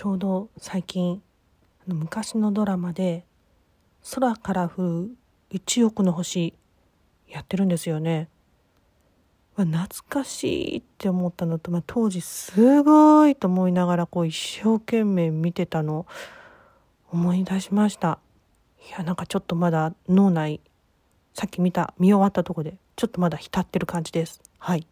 ちょうど最近昔のドラマで「空から降る1億の星」やってるんですよね。懐かしいって思ったのと、まあ、当時すごいと思いながらこう一生懸命見てたの思い出しました。いやなんかちょっとまだ脳内さっき見た見終わったとこでちょっとまだ浸ってる感じです。はい。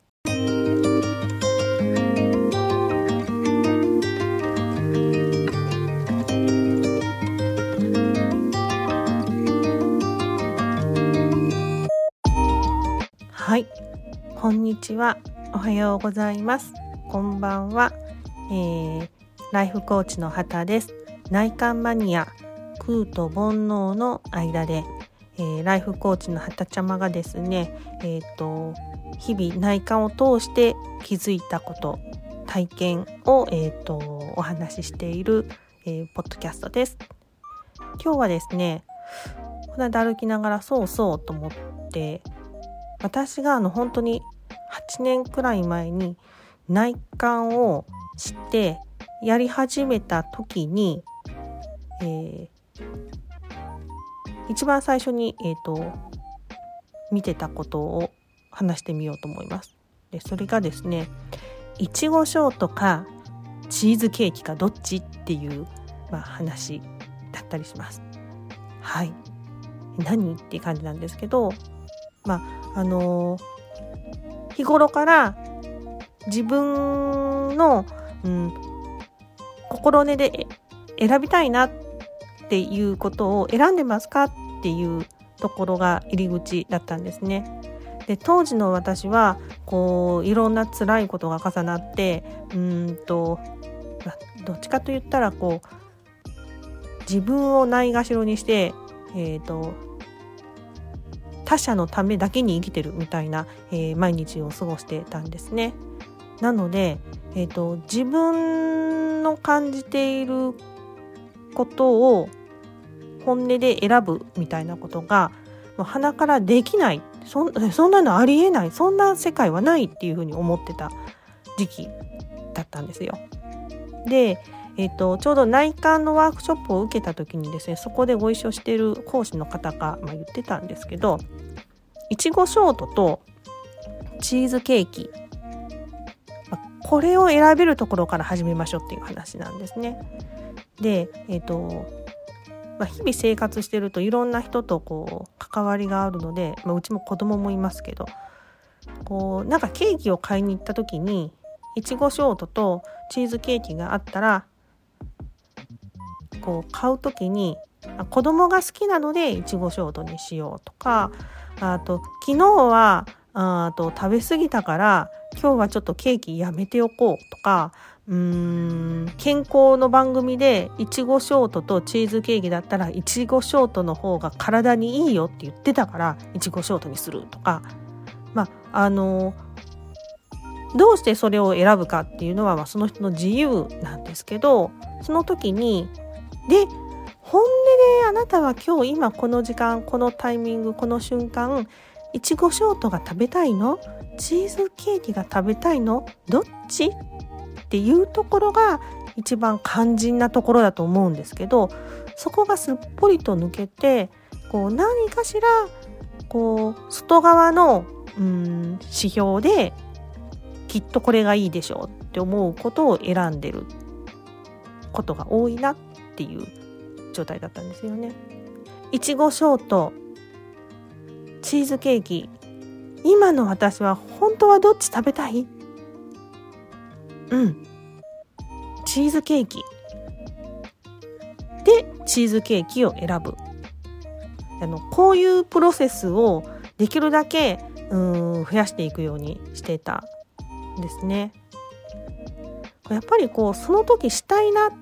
こんにちは。おはようございます。こんばんは。えー、ライフコーチの畑です。内観マニア、空と煩悩の間で、えー、ライフコーチの畑ちゃまがですね、えっ、ー、と、日々内観を通して気づいたこと、体験を、えっ、と、お話ししている、えーポッドキャストです。今日はですね、この間歩きながらそうそうと思って、私があの本当に8年くらい前に内観をしてやり始めた時に、えー、一番最初に、えーと、見てたことを話してみようと思います。でそれがですねいちごショートかチーズケーキかどっちっていう、まあ、話だったりします。はい何って感じなんですけどまああのー、日頃から自分の、うん、心根で選びたいなっていうことを選んでますかっていうところが入り口だったんですね。で当時の私はこういろんな辛いことが重なってうんとどっちかと言ったらこう自分をないがしろにして、えーと他者のためだけに生きてるみたいな、えー、毎日を過ごしてたんですね。なので、えーと、自分の感じていることを本音で選ぶみたいなことが鼻からできないそんなのありえないそんな世界はないっていうふうに思ってた時期だったんですよ。で、えーと、ちょうど内観のワークショップを受けた時にですねそこでご一緒している講師の方が、まあ、言ってたんですけどいちごショートとチーズケーキ、これを選べるところから始めましょうっていう話なんですね。で、えっ、ー、とまあ、日々生活してるといろんな人とこう関わりがあるので、まあ、うちも子供もいますけどこうなんかケーキを買いに行った時にいちごショートとチーズケーキがあったらこう買う時に子供が好きなのでいちごショートにしようとかあと昨日はあと食べ過ぎたから今日はちょっとケーキやめておこうとかうーん健康の番組でいちごショートとチーズケーキだったらいちごショートの方が体にいいよって言ってたからいちごショートにするとか。まああのどうしてそれを選ぶかっていうのは、まあ、その人の自由なんですけどその時にで本音であなたは今日今この時間このタイミングこの瞬間いちごショートが食べたいの？チーズケーキが食べたいの？どっち？っていうところが一番肝心なところだと思うんですけどそこがすっぽりと抜けてこう何かしらこう外側のうん指標できっとこれがいいでしょうって思うことを選んでることが多いなっていう状態だったんですよね。いちごショートチーズケーキ。今の私は本当はどっち食べたい？うん。チーズケーキ。でチーズケーキを選ぶ。あのこういうプロセスをできるだけうん増やしていくようにしてたんですね。やっぱりこうその時したいなっ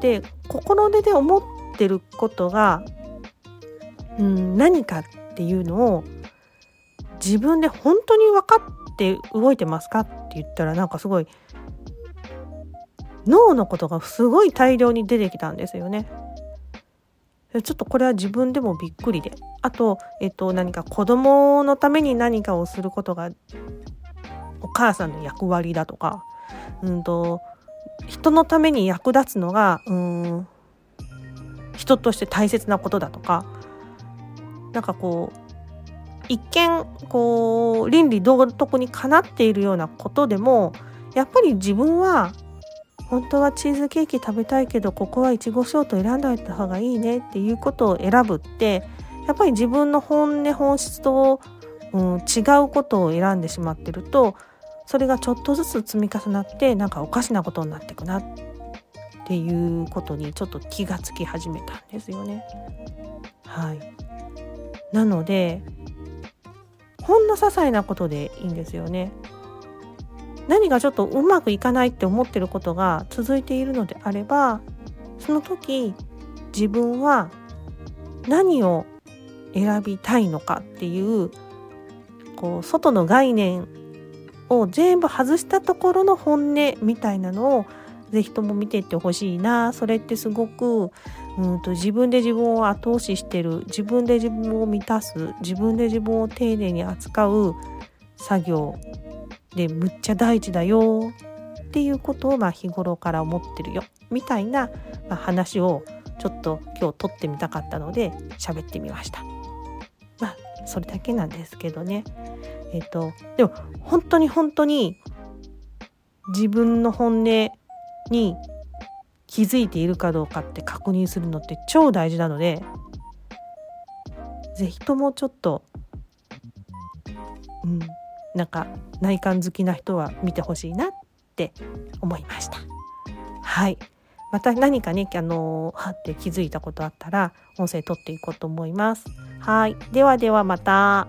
て心根で思ってることが、うん、何かっていうのを自分で本当に分かって動いてますかって言ったらなんかすごい脳のことがすごい大量に出てきたんですよね。ちょっとこれは自分でもびっくりで。あと、えっと、何か子供のために何かをすることがお母さんの役割だとか、うんと、人のために役立つのがうん人として大切なことだとかなんかこう一見こう倫理道徳にかなっているようなことでもやっぱり自分は本当はチーズケーキ食べたいけどここはいちごショート選んでおいた方がいいねっていうことを選ぶってやっぱり自分の本音本質と、うん、違うことを選んでしまってるとそれがちょっとずつ積み重なってなんかおかしなことになっていくなってていうことにちょっと気がつき始めたんですよね。はい、なのでほんの些細なことでいいんですよね。何かちょっとうまくいかないって思ってることが続いているのであればその時自分は何を選びたいのかっていうこう外の概念を全部外したところの本音みたいなのをぜひとも見てってほしいな。それってすごくうんと自分で自分を後押ししてる。自分で自分を満たす。自分で自分を丁寧に扱う作業。でむっちゃ大事だよ。っていうことをまあ日頃から思ってるよ。みたいな、話をちょっと今日撮ってみたかったので喋ってみました。まあそれだけなんですけどね。えっ、とでも本当に本当に自分の本音に気づいているかどうかって確認するのって超大事なので是非ともちょっとうんなんか内観好きな人は見てほしいなって思いました。はいまた何かね、あのー、はって気づいたことあったら音声取っていこうと思います。はい。ではではまた。